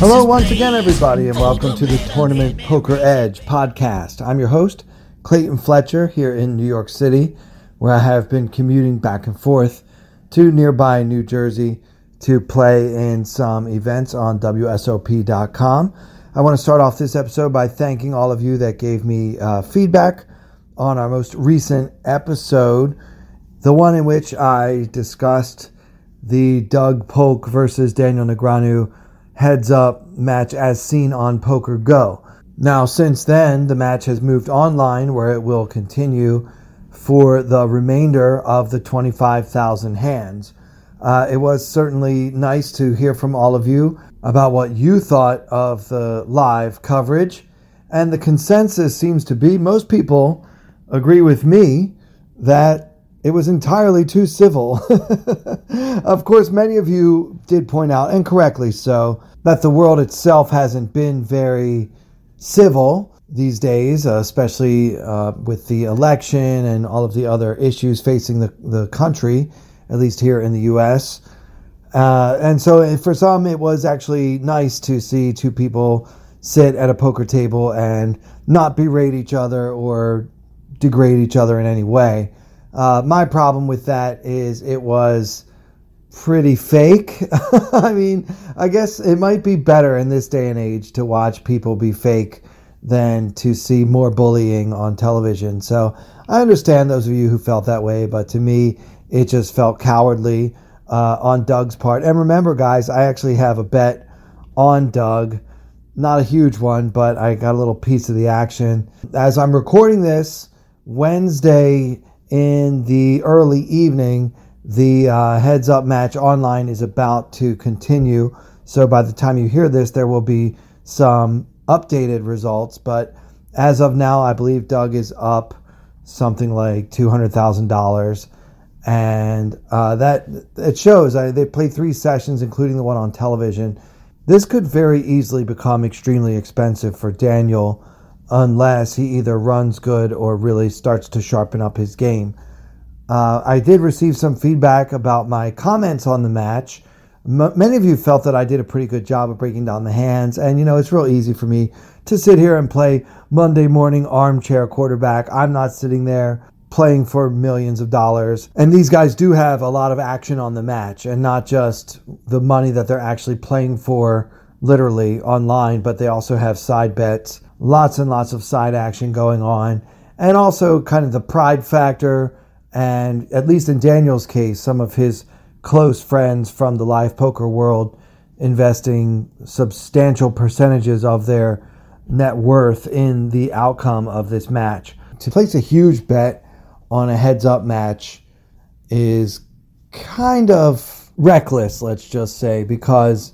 Hello, once again, everybody, and welcome to the Tournament Poker Edge podcast. I'm your host, Clayton Fletcher, here in New York City, where I have been commuting back and forth to nearby New Jersey to play in some events on WSOP.com. I want to start off this episode by thanking all of you that gave me uh, feedback on our most recent episode, the one in which I discussed the Doug Polk versus Daniel Negreanu heads up match as seen on Poker Go. Now, since then, the match has moved online where it will continue for the remainder of the 25,000 hands. Uh, it was certainly nice to hear from all of you about what you thought of the live coverage. And the consensus seems to be most people agree with me that it was entirely too civil. of course, many of you did point out, and correctly so, that the world itself hasn't been very civil these days, uh, especially uh, with the election and all of the other issues facing the, the country, at least here in the U.S. Uh, and so for some, it was actually nice to see two people sit at a poker table and not berate each other or degrade each other in any way. Uh, my problem with that is it was pretty fake. I mean, I guess it might be better in this day and age to watch people be fake than to see more bullying on television. So I understand those of you who felt that way, but to me, it just felt cowardly uh, on Doug's part. And remember, guys, I actually have a bet on Doug. Not a huge one, but I got a little piece of the action. As I'm recording this Wednesday in the early evening, the uh, heads up match online is about to continue. So by the time you hear this, there will be some updated results. But as of now, I believe Doug is up something like $200,000. And uh, that it shows I, they played three sessions, including the one on television. This could very easily become extremely expensive for Daniel unless he either runs good or really starts to sharpen up his game. Uh, I did receive some feedback about my comments on the match. M- many of you felt that I did a pretty good job of breaking down the hands, and you know, it's real easy for me to sit here and play Monday morning armchair quarterback. I'm not sitting there playing for millions of dollars. And these guys do have a lot of action on the match and not just the money that they're actually playing for literally online, but they also have side bets, lots and lots of side action going on, and also kind of the pride factor and at least in Daniel's case, some of his close friends from the live poker world investing substantial percentages of their net worth in the outcome of this match. To place a huge bet on a heads up match is kind of reckless, let's just say, because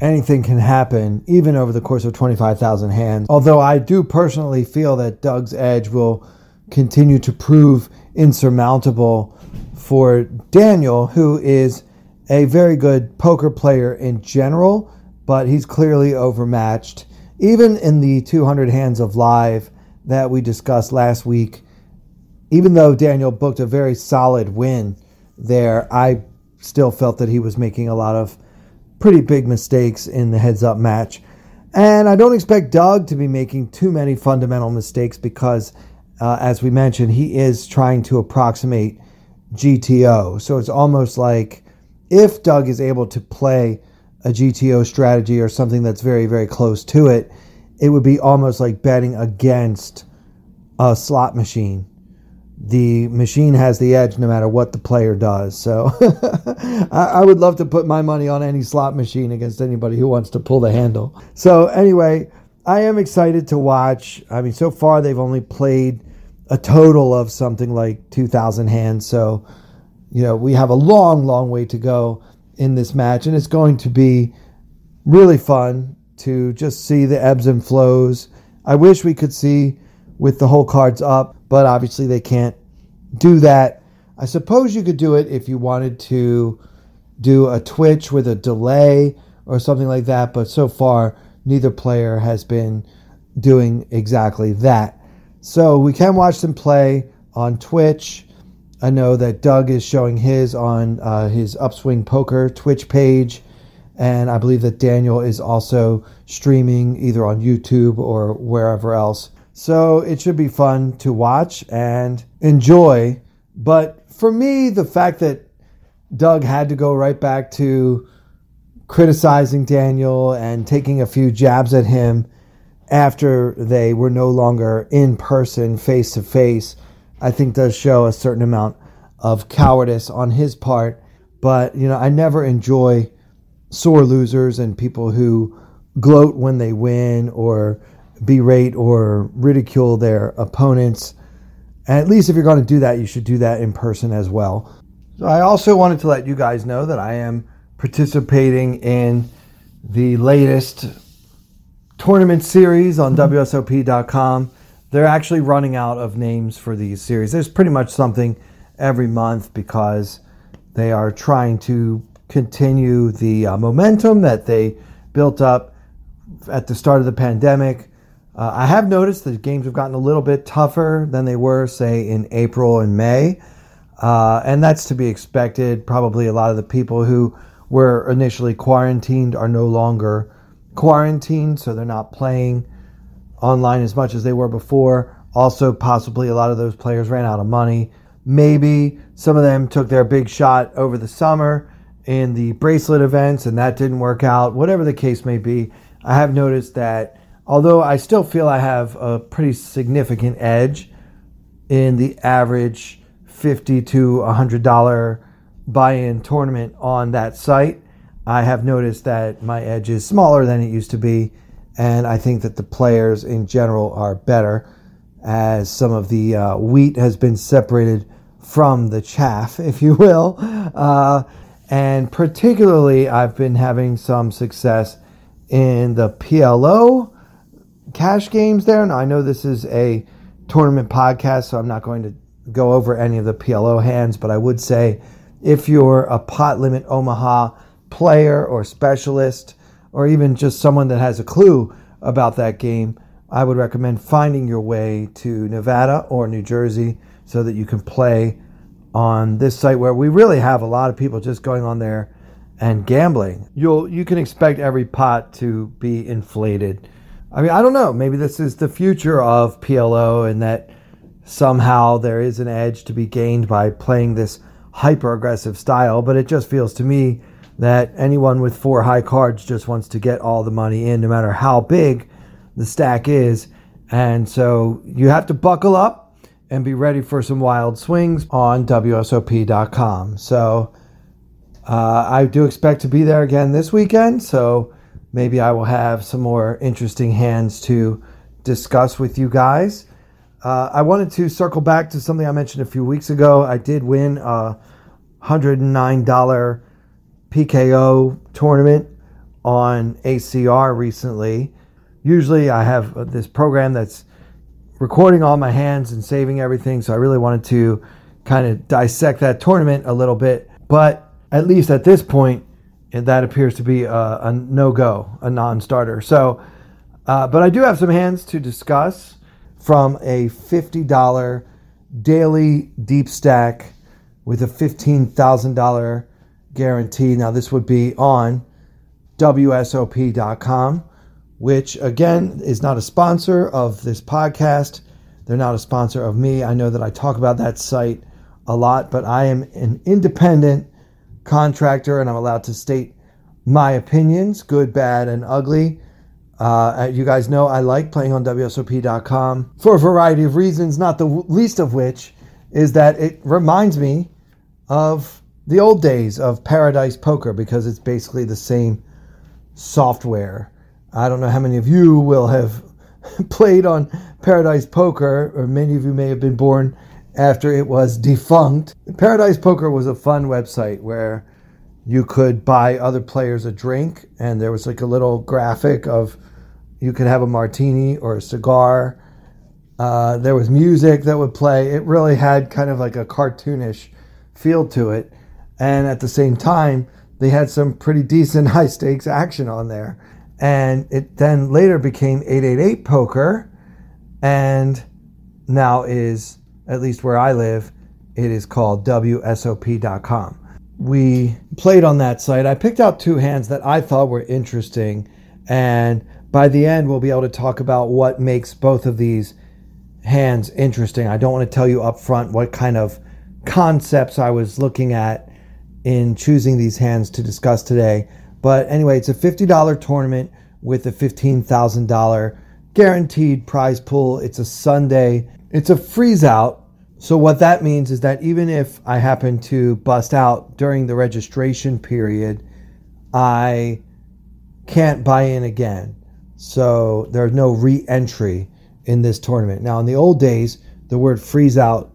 anything can happen even over the course of 25,000 hands. Although I do personally feel that Doug's edge will continue to prove insurmountable for Daniel, who is a very good poker player in general, but he's clearly overmatched. Even in the 200 hands of live that we discussed last week, even though Daniel booked a very solid win there, I still felt that he was making a lot of pretty big mistakes in the heads up match. And I don't expect Doug to be making too many fundamental mistakes because uh, as we mentioned, he is trying to approximate GTO. So it's almost like if Doug is able to play a GTO strategy or something that's very, very close to it, it would be almost like betting against a slot machine. The machine has the edge no matter what the player does. So I, I would love to put my money on any slot machine against anybody who wants to pull the handle. So, anyway, I am excited to watch. I mean, so far they've only played a total of something like 2,000 hands. So, you know, we have a long, long way to go in this match, and it's going to be really fun to just see the ebbs and flows. I wish we could see with the whole cards up, but obviously they can't do that. I suppose you could do it if you wanted to do a Twitch with a delay or something like that, but so far neither player has been doing exactly that. So we can watch them play on Twitch. I know that Doug is showing his on uh, his Upswing Poker Twitch page, and I believe that Daniel is also streaming either on YouTube or wherever else. So it should be fun to watch and enjoy. But for me, the fact that Doug had to go right back to criticizing Daniel and taking a few jabs at him after they were no longer in person, face to face, I think does show a certain amount of cowardice on his part. But, you know, I never enjoy sore losers and people who gloat when they win or berate or ridicule their opponents. And at least if you're going to do that, you should do that in person as well. So I also wanted to let you guys know that I am participating in the latest tournament series on WSOP.com. They're actually running out of names for these series. There's pretty much something every month because they are trying to continue the uh, momentum that they built up at the start of the pandemic. Uh, I have noticed that games have gotten a little bit tougher than they were, say, in April and May. Uh, and that's to be expected. Probably a lot of the people who were initially quarantined are no longer quarantined, so they're not playing online as much as they were before. Also, possibly a lot of those players ran out of money. Maybe some of them took their big shot over the summer in the bracelet events and that didn't work out. Whatever the case may be, I have noticed that although I still feel I have a pretty significant edge in the average 50 to $100 buy in tournament on that site, I have noticed that my edge is smaller than it used to be. And I think that the players in general are better as some of the uh, wheat has been separated from the chaff, if you will. Uh, and particularly, I've been having some success in the PLO cash games there. Now, I know this is a tournament podcast, so I'm not going to go over any of the PLO hands, but I would say if you're a pot limit Omaha player or specialist, or even just someone that has a clue about that game, I would recommend finding your way to Nevada or New Jersey so that you can play on this site where we really have a lot of people just going on there and gambling. You'll you can expect every pot to be inflated. I mean, I don't know. Maybe this is the future of PLO and that somehow there is an edge to be gained by playing this hyper aggressive style, but it just feels to me that anyone with four high cards just wants to get all the money in, no matter how big the stack is. And so you have to buckle up and be ready for some wild swings on WSOP.com. So uh, I do expect to be there again this weekend. So maybe I will have some more interesting hands to discuss with you guys. Uh, I wanted to circle back to something I mentioned a few weeks ago. I did win a $109 PKO tournament on ACR recently. Usually I have this program that's recording all my hands and saving everything, so I really wanted to kind of dissect that tournament a little bit. But at least at this point, that appears to be a, a no go, a non starter. So, uh, but I do have some hands to discuss from a $50 daily deep stack with a $15,000 guarantee. Now, this would be on WSOP.com, which again is not a sponsor of this podcast. They're not a sponsor of me. I know that I talk about that site a lot, but I am an independent contractor and I'm allowed to state my opinions, good, bad, and ugly. Uh, you guys know I like playing on WSOP.com for a variety of reasons, not the least of which is that it reminds me of the old days of Paradise Poker because it's basically the same software. I don't know how many of you will have played on Paradise Poker, or many of you may have been born after it was defunct. Paradise Poker was a fun website where you could buy other players a drink, and there was like a little graphic of You could have a martini or a cigar. Uh, there was music that would play. It really had kind of like a cartoonish feel to it. And at the same time, they had some pretty decent high stakes action on there. And it then later became 888 Poker and now is, at least where I live, it is called WSOP.com. We played on that site. I picked out two hands that I thought were interesting. And by the end, we'll be able to talk about what makes both of these hands interesting. I don't want to tell you up front what kind of concepts I was looking at in choosing these hands to discuss today. But anyway, it's a $50 tournament with a $15,000 guaranteed prize pool. It's a Sunday. It's a freeze out. So, what that means is that even if I happen to bust out during the registration period, I can't buy in again. So, there's no re entry in this tournament. Now, in the old days, the word freeze out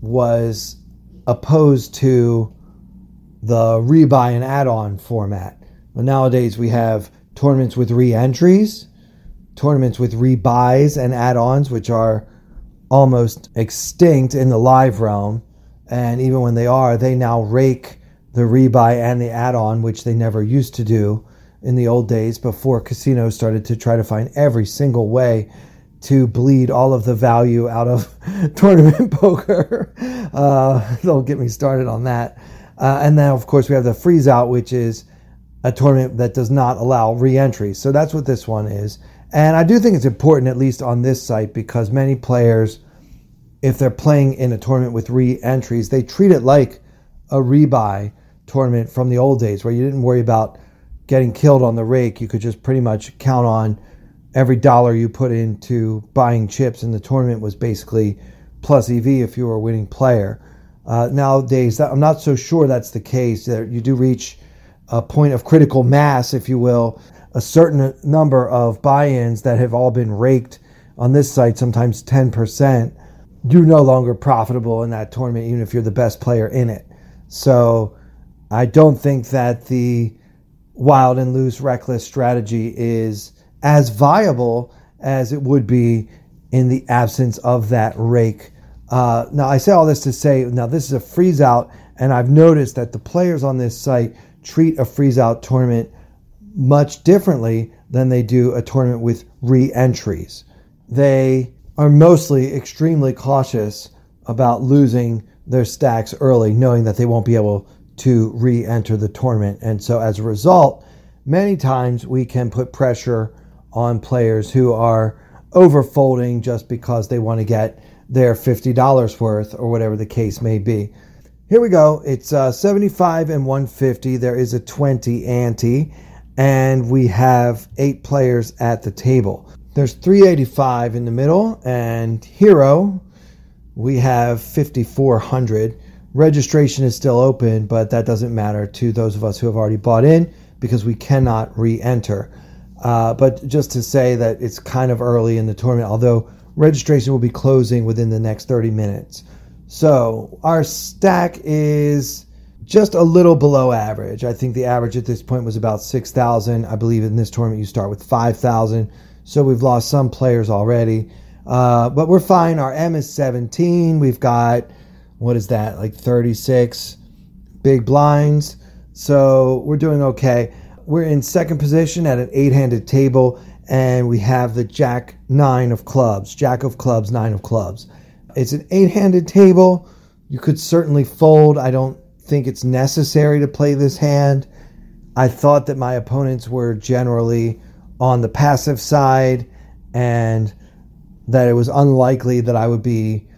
was opposed to the rebuy and add-on format. But nowadays we have tournaments with re-entries, tournaments with rebuys and add-ons, which are almost extinct in the live realm. And even when they are, they now rake the rebuy and the add-on, which they never used to do in the old days before casinos started to try to find every single way to bleed all of the value out of tournament poker. Uh, don't get me started on that. Uh, and then, of course, we have the freeze out, which is a tournament that does not allow re entry. So that's what this one is. And I do think it's important, at least on this site, because many players, if they're playing in a tournament with re entries, they treat it like a rebuy tournament from the old days where you didn't worry about getting killed on the rake. You could just pretty much count on every dollar you put into buying chips, and the tournament was basically plus EV if you were a winning player. Uh, nowadays, I'm not so sure that's the case. That you do reach a point of critical mass, if you will, a certain number of buy-ins that have all been raked on this site, sometimes 10%. You're no longer profitable in that tournament, even if you're the best player in it. So I don't think that the wild and loose reckless strategy is as viable as it would be in the absence of that rake uh, now, I say all this to say, now this is a freeze out, and I've noticed that the players on this site treat a freeze out tournament much differently than they do a tournament with re entries. They are mostly extremely cautious about losing their stacks early, knowing that they won't be able to re enter the tournament. And so, as a result, many times we can put pressure on players who are overfolding just because they want to get their $50 worth or whatever the case may be. Here we go. It's uh, 75 and 150. There is a 20 ante, and we have eight players at the table. There's 385 in the middle, and hero, we have 5400. Registration is still open, but that doesn't matter to those of us who have already bought in because we cannot re enter. Uh, but just to say that it's kind of early in the tournament, although registration will be closing within the next 30 minutes. So our stack is just a little below average. I think the average at this point was about 6,000. I believe in this tournament you start with 5,000. So we've lost some players already. Uh, but we're fine. Our M is 17. We've got, what is that, like 36 big blinds. So we're doing okay. We're in second position at an eight handed table and we have the Jack nine of clubs, Jack of clubs, nine of clubs. It's an eight handed table. You could certainly fold. I don't think it's necessary to play this hand. I thought that my opponents were generally on the passive side and that it was unlikely that I would be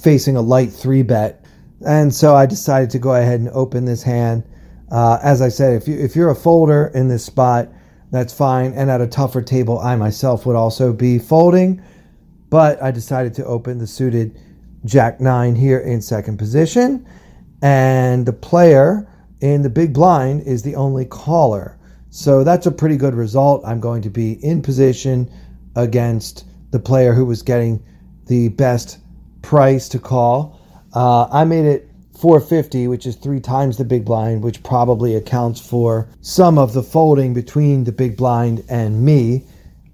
facing a light three bet. And so I decided to go ahead and open this hand. Uh, as I said, if you if you're a folder in this spot, that's fine. And at a tougher table, I myself would also be folding. But I decided to open the suited Jack 9 here in second position. And the player in the big blind is the only caller. So that's a pretty good result. I'm going to be in position against the player who was getting the best price to call. Uh, I made it 450, which is three times the big blind, which probably accounts for some of the folding between the big blind and me.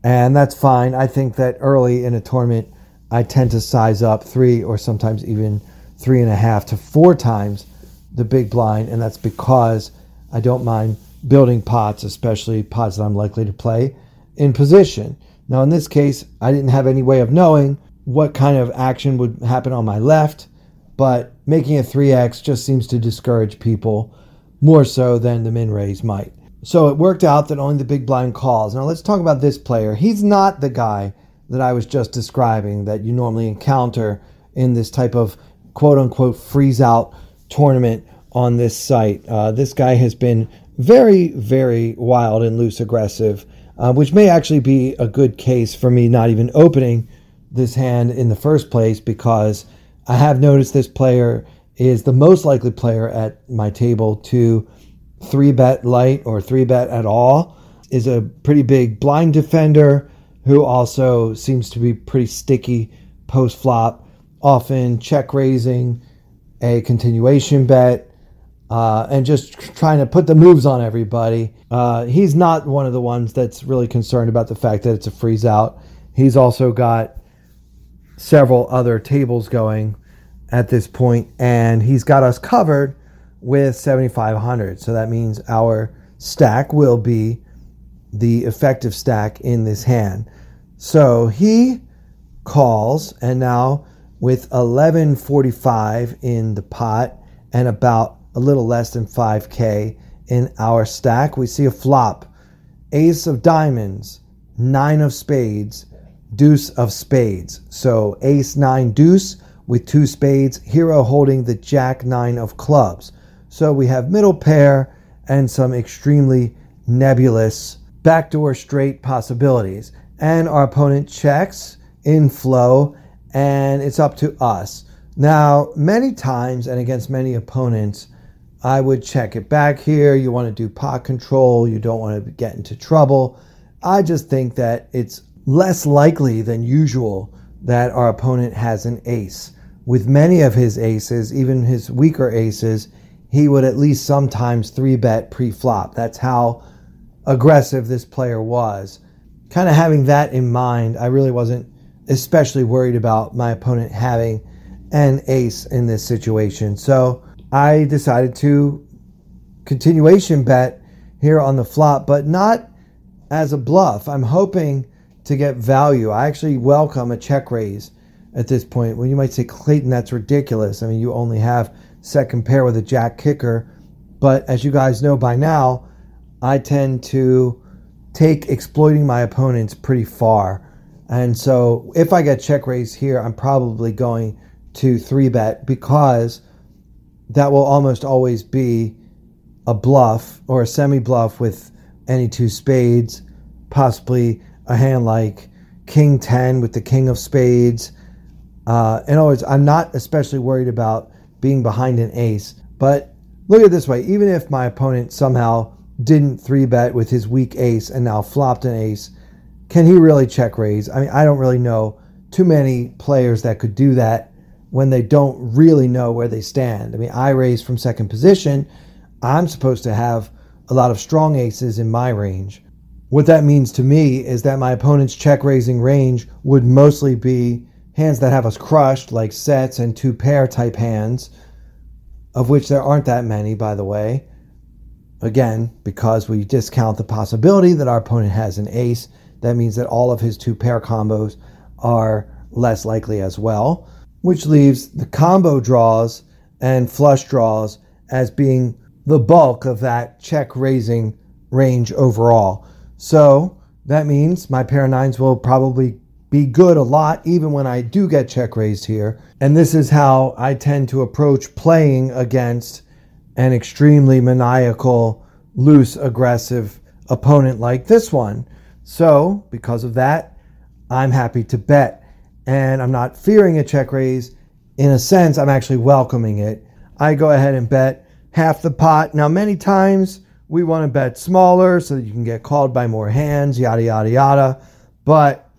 And that's fine. I think that early in a tournament, I tend to size up three or sometimes even three and a half to four times the big blind. And that's because I don't mind building pots, especially pots that I'm likely to play in position. Now, in this case, I didn't have any way of knowing what kind of action would happen on my left, but making a 3x just seems to discourage people more so than the min raise might. So it worked out that only the big blind calls. Now let's talk about this player. He's not the guy that I was just describing that you normally encounter in this type of quote unquote freeze out tournament on this site. Uh, this guy has been very, very wild and loose aggressive, uh, which may actually be a good case for me not even opening this hand in the first place because I have noticed this player is the most likely player at my table to three bet light or three bet at all. Is a pretty big blind defender who also seems to be pretty sticky post flop, often check raising, a continuation bet, uh, and just trying to put the moves on everybody. Uh, he's not one of the ones that's really concerned about the fact that it's a freeze out. He's also got several other tables going at this point, and he's got us covered with 7,500. So that means our stack will be the effective stack in this hand. So he calls, and now with 1145 in the pot and about a little less than 5k in our stack, we see a flop. Ace of diamonds, nine of spades, deuce of spades. So ace, nine, deuce with two spades, hero holding the jack, nine of clubs. So we have middle pair and some extremely nebulous backdoor straight possibilities. And our opponent checks in flow, and it's up to us. Now, many times and against many opponents, I would check it back here. You want to do pot control, you don't want to get into trouble. I just think that it's less likely than usual that our opponent has an ace. With many of his aces, even his weaker aces, he would at least sometimes three bet pre flop. That's how aggressive this player was. Kind of having that in mind, I really wasn't especially worried about my opponent having an ace in this situation. So I decided to continuation bet here on the flop, but not as a bluff. I'm hoping to get value. I actually welcome a check raise at this point. When you might say, Clayton, that's ridiculous. I mean, you only have second pair with a jack kicker. But as you guys know by now, I tend to take exploiting my opponents pretty far. And so if I get check raised here, I'm probably going to three bet because that will almost always be a bluff or a semi bluff with any two spades, possibly a hand like King 10 with the King of Spades. Uh, in other words, I'm not especially worried about being behind an ace. But look at this way even if my opponent somehow didn't three bet with his weak ace and now flopped an ace, can he really check raise? I mean, I don't really know too many players that could do that when they don't really know where they stand. I mean, I raise from second position. I'm supposed to have a lot of strong aces in my range. What that means to me is that my opponent's check raising range would mostly be hands that have us crushed, like sets and two pair type hands, of which there aren't that many, by the way. Again, because we discount the possibility that our opponent has an ace, that means that all of his two pair combos are less likely as well, which leaves the combo draws and flush draws as being the bulk of that check raising range overall. So that means my pair of nines will probably be good a lot, even when I do get check raised here. And this is how I tend to approach playing against an extremely maniacal, loose, aggressive opponent like this one. So, because of that, I'm happy to bet. And I'm not fearing a check raise. In a sense, I'm actually welcoming it. I go ahead and bet half the pot. Now, many times we want to bet smaller so that you can get called by more hands, yada, yada, yada. But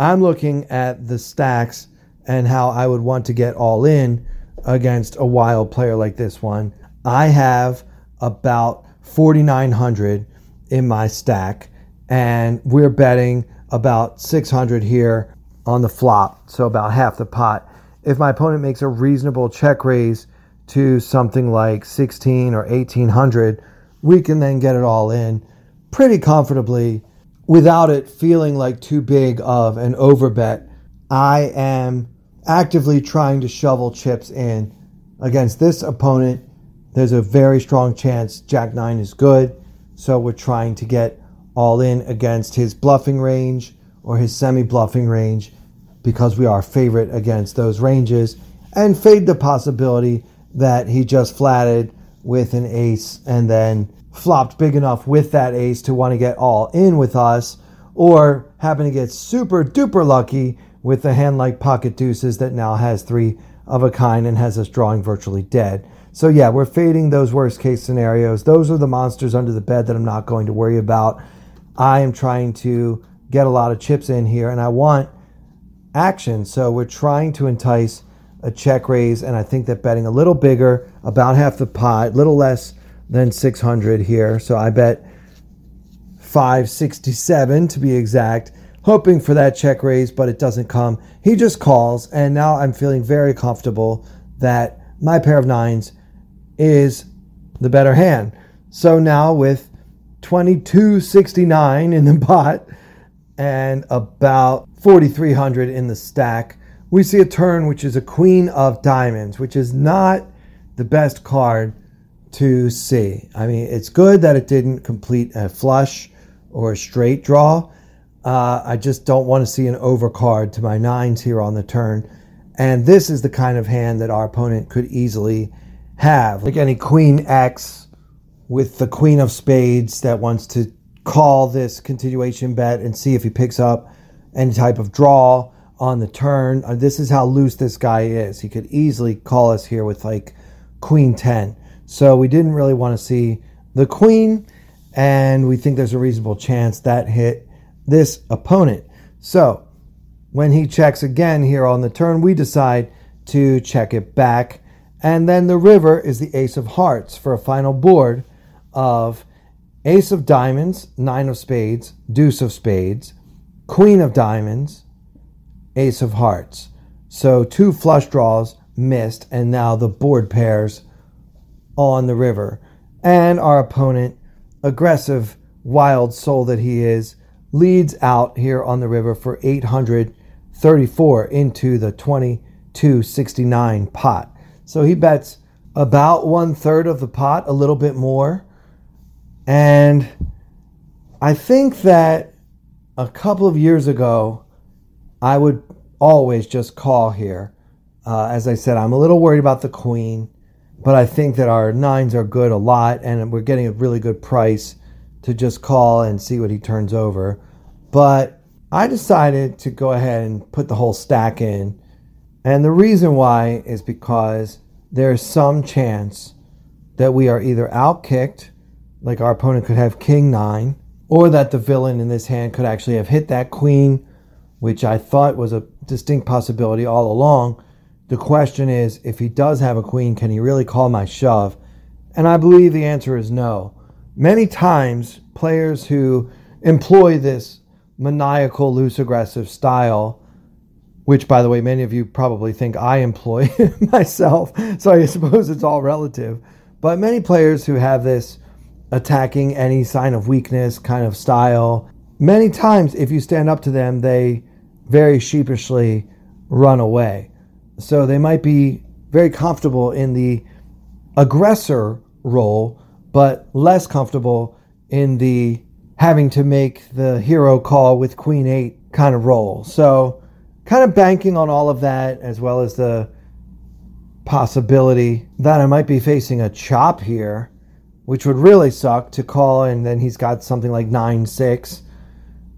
I'm looking at the stacks and how I would want to get all in against a wild player like this one. I have about 4,900 in my stack, and we're betting about 600 here on the flop, so about half the pot. If my opponent makes a reasonable check raise to something like 16 or 1800, we can then get it all in pretty comfortably without it feeling like too big of an overbet. I am actively trying to shovel chips in against this opponent. There's a very strong chance Jack 9 is good, so we're trying to get all in against his bluffing range or his semi bluffing range because we are favorite against those ranges and fade the possibility that he just flatted with an ace and then flopped big enough with that ace to want to get all in with us or happen to get super duper lucky with a hand like pocket deuces that now has three of a kind and has us drawing virtually dead. So yeah, we're fading those worst case scenarios. Those are the monsters under the bed that I'm not going to worry about. I am trying to get a lot of chips in here and I want action. So we're trying to entice a check raise and I think that betting a little bigger, about half the pot, a little less than 600 here. So I bet 567 to be exact, hoping for that check raise, but it doesn't come. He just calls, and now I'm feeling very comfortable that my pair of nines is the better hand. So now with 2269 in the pot and about 4300 in the stack, we see a turn which is a queen of diamonds, which is not the best card to see. I mean, it's good that it didn't complete a flush or a straight draw. Uh, I just don't want to see an overcard to my nines here on the turn. And this is the kind of hand that our opponent could easily have. Like any queen X with the queen of spades that wants to call this continuation bet and see if he picks up any type of draw on the turn. Uh, this is how loose this guy is. He could easily call us here with like queen 10. So we didn't really want to see the queen, and we think there's a reasonable chance that hit this opponent. So when he checks again here on the turn, we decide to check it back. And then the river is the ace of hearts for a final board of ace of diamonds, nine of spades, deuce of spades, queen of diamonds, ace of hearts. So two flush draws missed, and now the board pairs on the river. And our opponent, aggressive, wild soul that he is, leads out here on the river for 834 into the 2269 pot. So he bets about one third of the pot, a little bit more. And I think that a couple of years ago, I would always just call here. Uh, as I said, I'm a little worried about the queen but I think that our nines are good a lot, and we're getting a really good price to just call and see what he turns over. But I decided to go ahead and put the whole stack in. And the reason why is because there's some chance that we are either outkicked, like our opponent could have king nine, or that the villain in this hand could actually have hit that queen, which I thought was a distinct possibility all along the question is, if he does have a queen, can he really call my shove? And I believe the answer is no. Many times, players who employ this maniacal, loose, aggressive style, which, by the way, many of you probably think I employ myself, so I suppose it's all relative. But many players who have this attacking any sign of weakness kind of style, many times, if you stand up to them, they very sheepishly run away. So they might be very comfortable in the aggressor role, but less comfortable in the having to make the hero call with queen eight kind of role. So, kind of banking on all of that, as well as the possibility that I might be facing a chop here, which would really suck to call, and then he's got something like 9 6,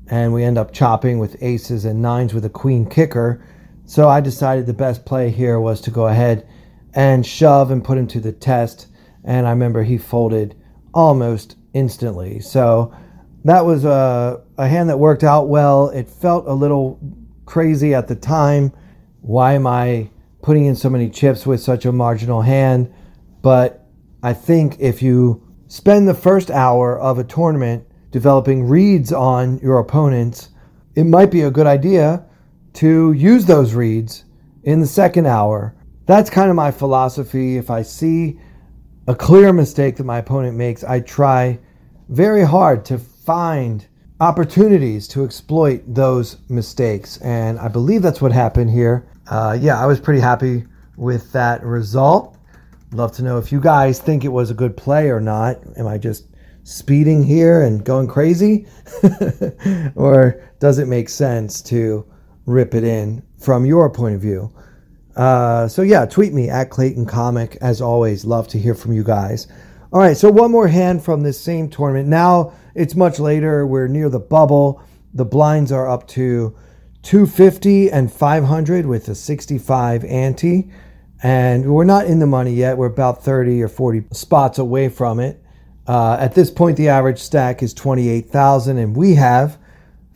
and we end up chopping with aces and nines with a queen kicker. So I decided the best play here was to go ahead and shove and put him to the test. And I remember he folded almost instantly. So that was a, a hand that worked out well. It felt a little crazy at the time. Why am I putting in so many chips with such a marginal hand? But I think if you spend the first hour of a tournament developing reads on your opponents, it might be a good idea to use those reads in the second hour. That's kind of my philosophy. If I see a clear mistake that my opponent makes, I try very hard to find opportunities to exploit those mistakes. And I believe that's what happened here. Uh, yeah, I was pretty happy with that result. Love to know if you guys think it was a good play or not. Am I just speeding here and going crazy? or does it make sense to rip it in from your point of view? Uh, so yeah, tweet me at Clayton Comic. As always, love to hear from you guys. All right, so one more hand from this same tournament. Now it's much later. We're near the bubble. The blinds are up to 250 and 500 with a 65 ante. And we're not in the money yet. We're about 30 or 40 spots away from it. Uh, at this point, the average stack is 28,000, and we have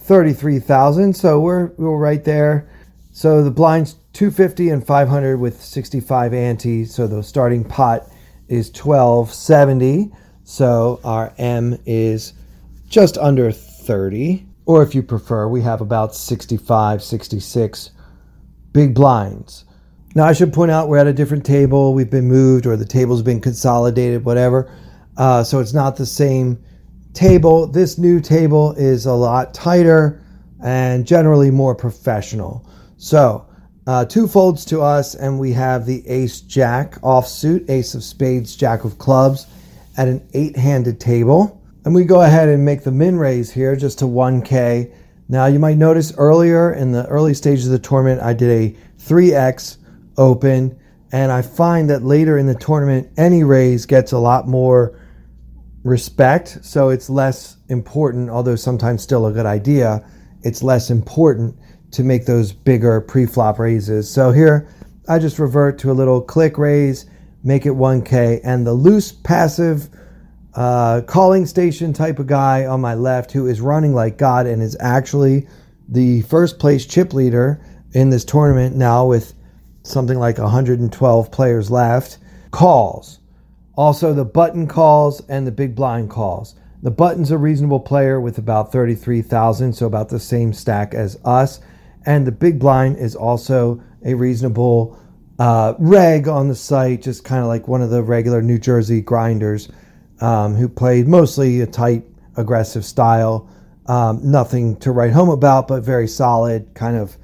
33,000. So we're, we're right there. So the blinds 250 and 500 with 65 ante. So the starting pot is 1270. So our M is just under 30. Or if you prefer, we have about 65, 66 big blinds. Now, I should point out we're at a different table. We've been moved, or the table's been consolidated, whatever. Uh, so it's not the same table. This new table is a lot tighter and generally more professional. So, uh, two folds to us, and we have the ace jack offsuit, ace of spades, jack of clubs at an eight handed table. And we go ahead and make the min raise here just to 1K. Now, you might notice earlier in the early stages of the tournament, I did a 3X open, and I find that later in the tournament, any raise gets a lot more respect. So it's less important, although sometimes still a good idea. It's less important to make those bigger pre-flop raises. So here I just revert to a little click raise, make it 1K, and the loose passive uh, calling station type of guy on my left who is running like God and is actually the first place chip leader in this tournament now with something like 112 players left calls. Also, the button calls and the big blind calls. The button's a reasonable player with about 33,000, so about the same stack as us. And the big blind is also a reasonable uh, reg on the site, just kind of like one of the regular New Jersey grinders um, who played mostly a tight, aggressive style. Um, nothing to write home about, but very solid kind of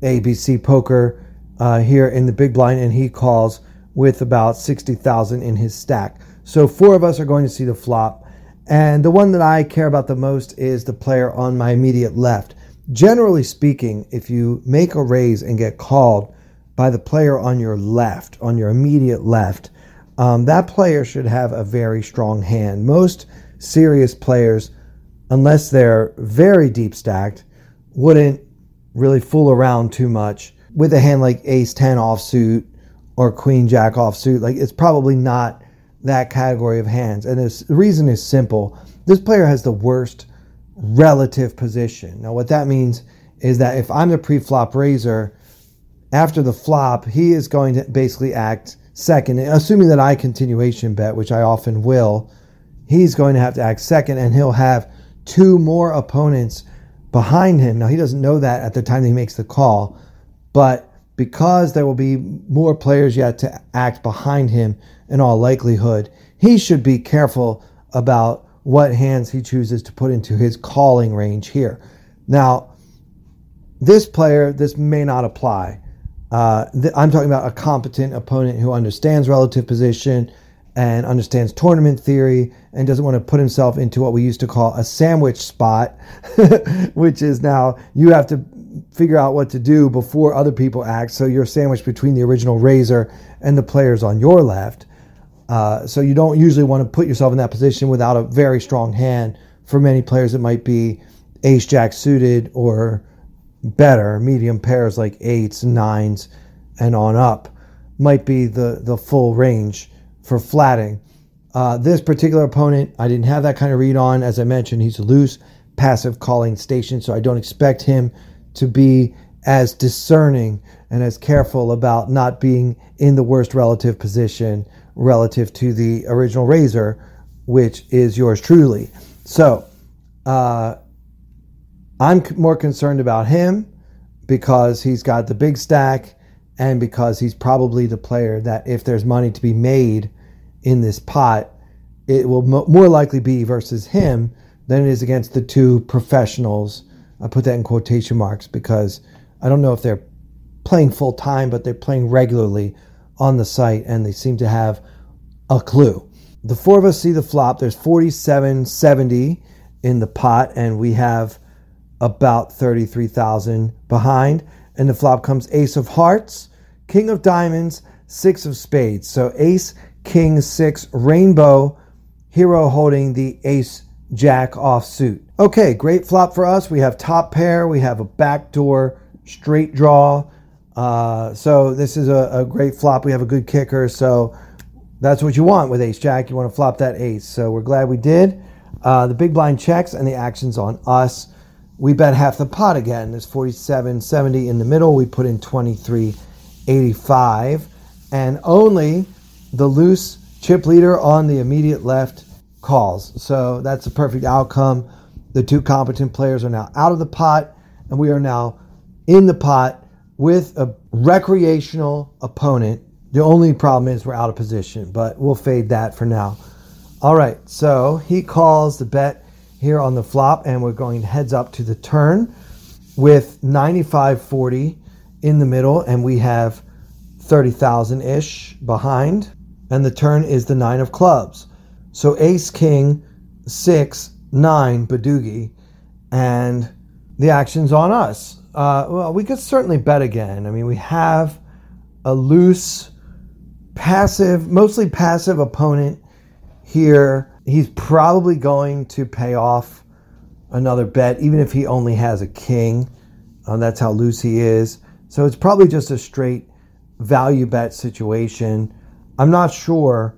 ABC poker uh, here in the big blind. And he calls with about 60,000 in his stack. So four of us are going to see the flop. And the one that I care about the most is the player on my immediate left. Generally speaking, if you make a raise and get called by the player on your left, on your immediate left, um, that player should have a very strong hand. Most serious players, unless they're very deep stacked, wouldn't really fool around too much with a hand like ace 10 offsuit or queen jack offsuit. Like it's probably not that category of hands. And the reason is simple. This player has the worst relative position. Now, what that means is that if I'm the pre-flop raiser, after the flop, he is going to basically act second, assuming that I continuation bet, which I often will. He's going to have to act second, and he'll have two more opponents behind him. Now, he doesn't know that at the time he makes the call, but because there will be more players yet to act behind him in all likelihood, he should be careful about what hands he chooses to put into his calling range here. Now, this player, this may not apply. Uh, th- I'm talking about a competent opponent who understands relative position and understands tournament theory and doesn't want to put himself into what we used to call a sandwich spot, which is now you have to figure out what to do before other people act. So you're sandwiched between the original raiser and the players on your left. Uh, so you don't usually want to put yourself in that position without a very strong hand. For many players, it might be ace jack suited or better medium pairs like eights, nines, and on up might be the the full range for flatting. Uh, this particular opponent, I didn't have that kind of read on. As I mentioned, he's a loose, passive calling station, so I don't expect him to be as discerning and as careful about not being in the worst relative position relative to the original raiser, which is yours truly. So, uh, I'm more concerned about him because he's got the big stack and because he's probably the player that if there's money to be made in this pot, it will more likely be versus him than it is against the two professionals. I put that in quotation marks because I don't know if they're playing full time, but they're playing regularly on the site and they seem to have a clue. The four of us see the flop. There's 4770 in the pot, and we have about 33,000 behind. And the flop comes Ace of Hearts, King of Diamonds, Six of Spades. So Ace, King, Six, Rainbow, Hero holding the Ace Jack off suit. Okay, great flop for us. We have top pair, we have a backdoor straight draw. Uh, so this is a, a great flop. We have a good kicker. So that's what you want with Ace Jack. You want to flop that ace. So we're glad we did. Uh, the big blind checks and the actions on us. We bet half the pot again. There's 47.70 in the middle. We put in 23.85. And only the loose chip leader on the immediate left calls. So that's a perfect outcome. The two competent players are now out of the pot, and we are now in the pot with a recreational opponent. The only problem is we're out of position, but we'll fade that for now. All right, so he calls the bet here on the flop, and we're going heads up to the turn with 95.40 in the middle, and we have 30,000 ish behind. And the turn is the nine of clubs. So ace, king, six, nine, Badugi, and the action's on us. Uh, well, we could certainly bet again. I mean, we have a loose, passive, mostly passive opponent here. He's probably going to pay off another bet, even if he only has a king. Uh, that's how loose he is. So it's probably just a straight value bet situation. I'm not sure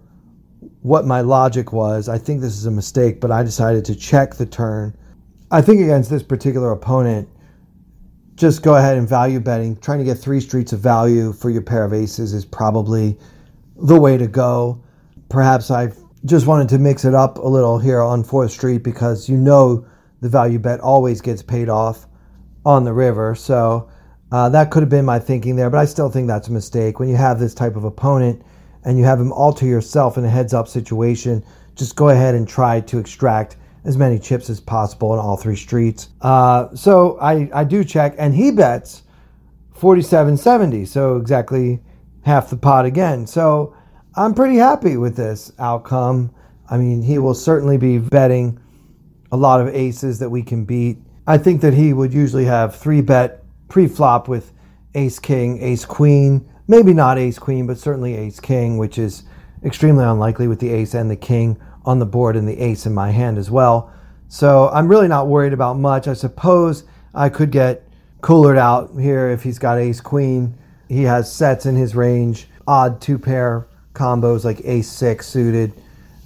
what my logic was. I think this is a mistake, but I decided to check the turn. I think against this particular opponent, just go ahead and value betting. Trying to get three streets of value for your pair of aces is probably the way to go. Perhaps I just wanted to mix it up a little here on Fourth Street because you know the value bet always gets paid off on the river. So uh, that could have been my thinking there, but I still think that's a mistake. When you have this type of opponent and you have him all to yourself in a heads up situation, just go ahead and try to extract as many chips as possible on all three streets. Uh, so I, I do check, and he bets 47.70, so exactly half the pot again. So I'm pretty happy with this outcome. I mean, he will certainly be betting a lot of aces that we can beat. I think that he would usually have three bet pre flop with ace king, ace queen, maybe not ace queen, but certainly ace king, which is extremely unlikely with the ace and the king on the board and the ace in my hand as well. So I'm really not worried about much. I suppose I could get coolered out here if he's got ace queen. He has sets in his range, odd two pair combos like ace six suited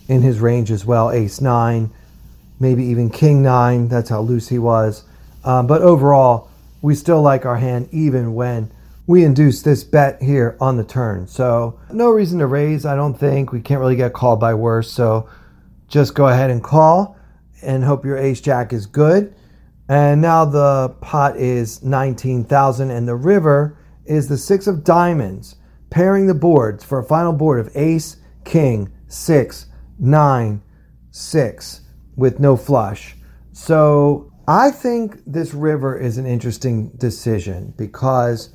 in his range as well, ace nine, maybe even king nine. That's how loose he was. Um, but overall, we still like our hand even when we induce this bet here on the turn. So no reason to raise, I don't think. We can't really get called by worse. So just go ahead and call and hope your ace jack is good. And now the pot is 19,000 and the river is the six of diamonds, pairing the boards for a final board of ace, king, six, nine, six with no flush. So I think this river is an interesting decision because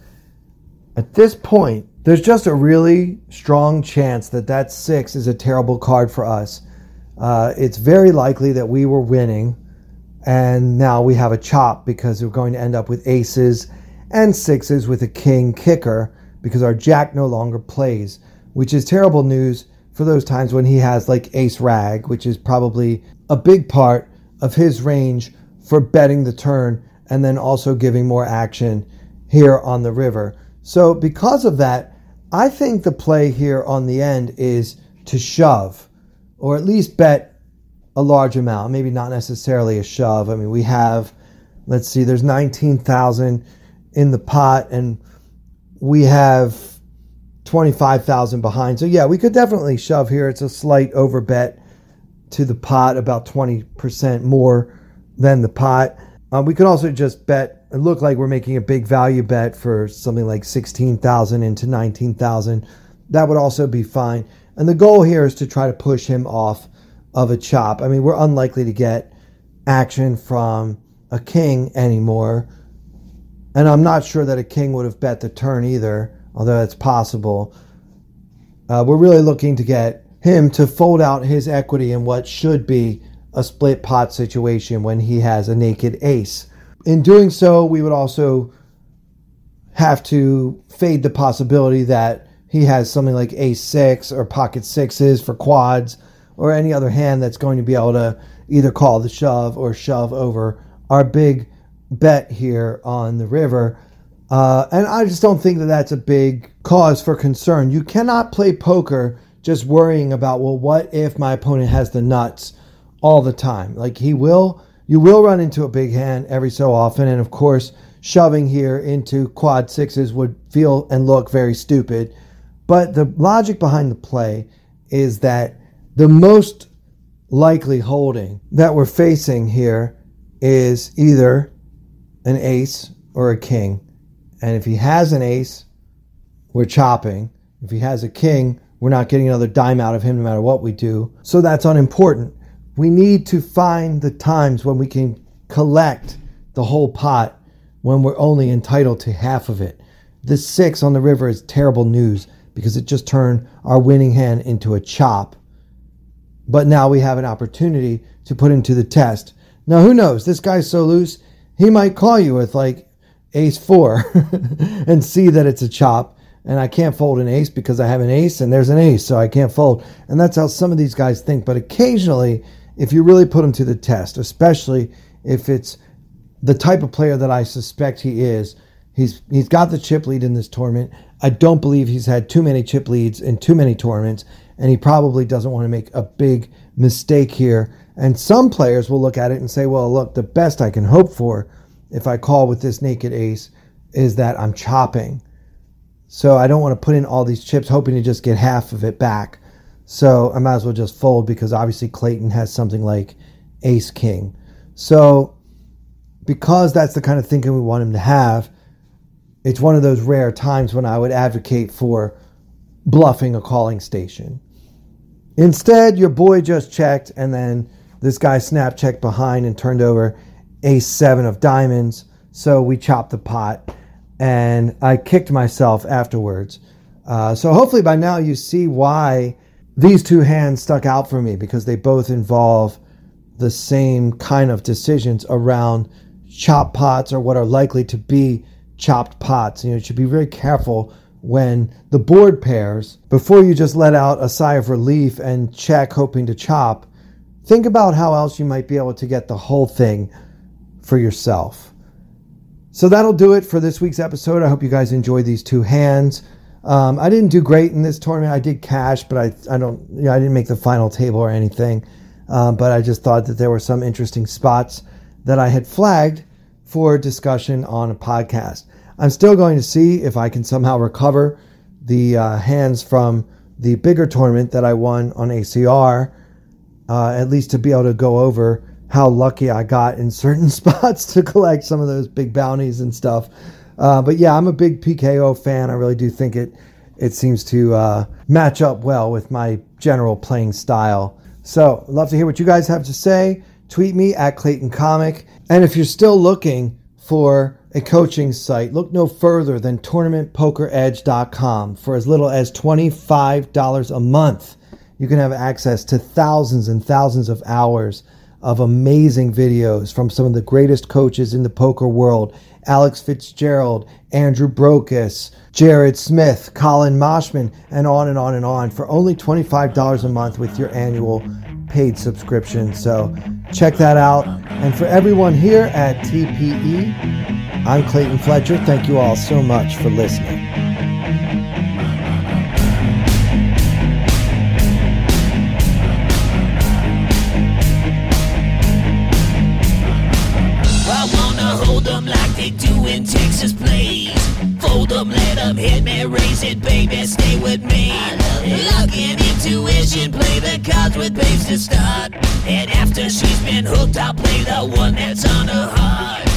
at this point, there's just a really strong chance that that six is a terrible card for us uh, it's very likely that we were winning, and now we have a chop because we're going to end up with aces and sixes with a king kicker because our jack no longer plays, which is terrible news for those times when he has like ace rag, which is probably a big part of his range for betting the turn and then also giving more action here on the river. So, because of that, I think the play here on the end is to shove or at least bet a large amount, maybe not necessarily a shove. I mean, we have, let's see, there's 19,000 in the pot and we have 25,000 behind. So yeah, we could definitely shove here. It's a slight over bet to the pot, about 20% more than the pot. Uh, we could also just bet, it look like we're making a big value bet for something like 16,000 into 19,000. That would also be fine. And the goal here is to try to push him off of a chop. I mean, we're unlikely to get action from a king anymore. And I'm not sure that a king would have bet the turn either, although that's possible. Uh, we're really looking to get him to fold out his equity in what should be a split pot situation when he has a naked ace. In doing so, we would also have to fade the possibility that he has something like ace six or pocket sixes for quads or any other hand that's going to be able to either call the shove or shove over our big bet here on the river. Uh, and I just don't think that that's a big cause for concern. You cannot play poker just worrying about, well, what if my opponent has the nuts? all the time. Like he will, you will run into a big hand every so often. And of course, shoving here into quad sixes would feel and look very stupid. But the logic behind the play is that the most likely holding that we're facing here is either an ace or a king. And if he has an ace, we're chopping. If he has a king, we're not getting another dime out of him no matter what we do. So that's unimportant we need to find the times when we can collect the whole pot when we're only entitled to half of it. This six on the river is terrible news because it just turned our winning hand into a chop. But now we have an opportunity to put into the test. Now, who knows? This guy's so loose, he might call you with like ace four and see that it's a chop. And I can't fold an ace because I have an ace and there's an ace, so I can't fold. And that's how some of these guys think. But occasionally, if you really put him to the test, especially if it's the type of player that I suspect he is. He's he's got the chip lead in this tournament. I don't believe he's had too many chip leads in too many tournaments, and he probably doesn't want to make a big mistake here. And some players will look at it and say, "Well, look, the best I can hope for if I call with this naked ace is that I'm chopping." So I don't want to put in all these chips hoping to just get half of it back. So I might as well just fold because obviously Clayton has something like ace king. So because that's the kind of thinking we want him to have, it's one of those rare times when I would advocate for bluffing a calling station. Instead, your boy just checked, and then this guy snap checked behind and turned over ace seven of diamonds. So we chopped the pot, and I kicked myself afterwards. Uh, so hopefully by now you see why these two hands stuck out for me because they both involve the same kind of decisions around chopped pots or what are likely to be chopped pots. You know, you should be very careful when the board pairs before you just let out a sigh of relief and check hoping to chop. Think about how else you might be able to get the whole thing for yourself. So that'll do it for this week's episode. I hope you guys enjoyed these two hands. Um, I didn't do great in this tournament. I did cash, but I I don't you know, I didn't make the final table or anything. Um, but I just thought that there were some interesting spots that I had flagged for discussion on a podcast. I'm still going to see if I can somehow recover the uh, hands from the bigger tournament that I won on ACR, uh, at least to be able to go over how lucky I got in certain spots to collect some of those big bounties and stuff. Uh, but yeah, I'm a big PKO fan. I really do think it it seems to uh, match up well with my general playing style. So, love to hear what you guys have to say. Tweet me at Clayton Comic. And if you're still looking for a coaching site, look no further than tournamentpokeredge.com. For as little as $25 a month, you can have access to thousands and thousands of hours of amazing videos from some of the greatest coaches in the poker world Alex Fitzgerald, Andrew Brokos, Jared Smith, Collin Moshman, and on and on and on for only $25 a month with your annual paid subscription. So check that out. And for everyone here at TPE, I'm Clayton Fletcher. Thank you all so much for listening. baby, stay with me. Luck and intuition, play the cards with babes to start. And after she's been hooked, I'll play the one that's on her heart.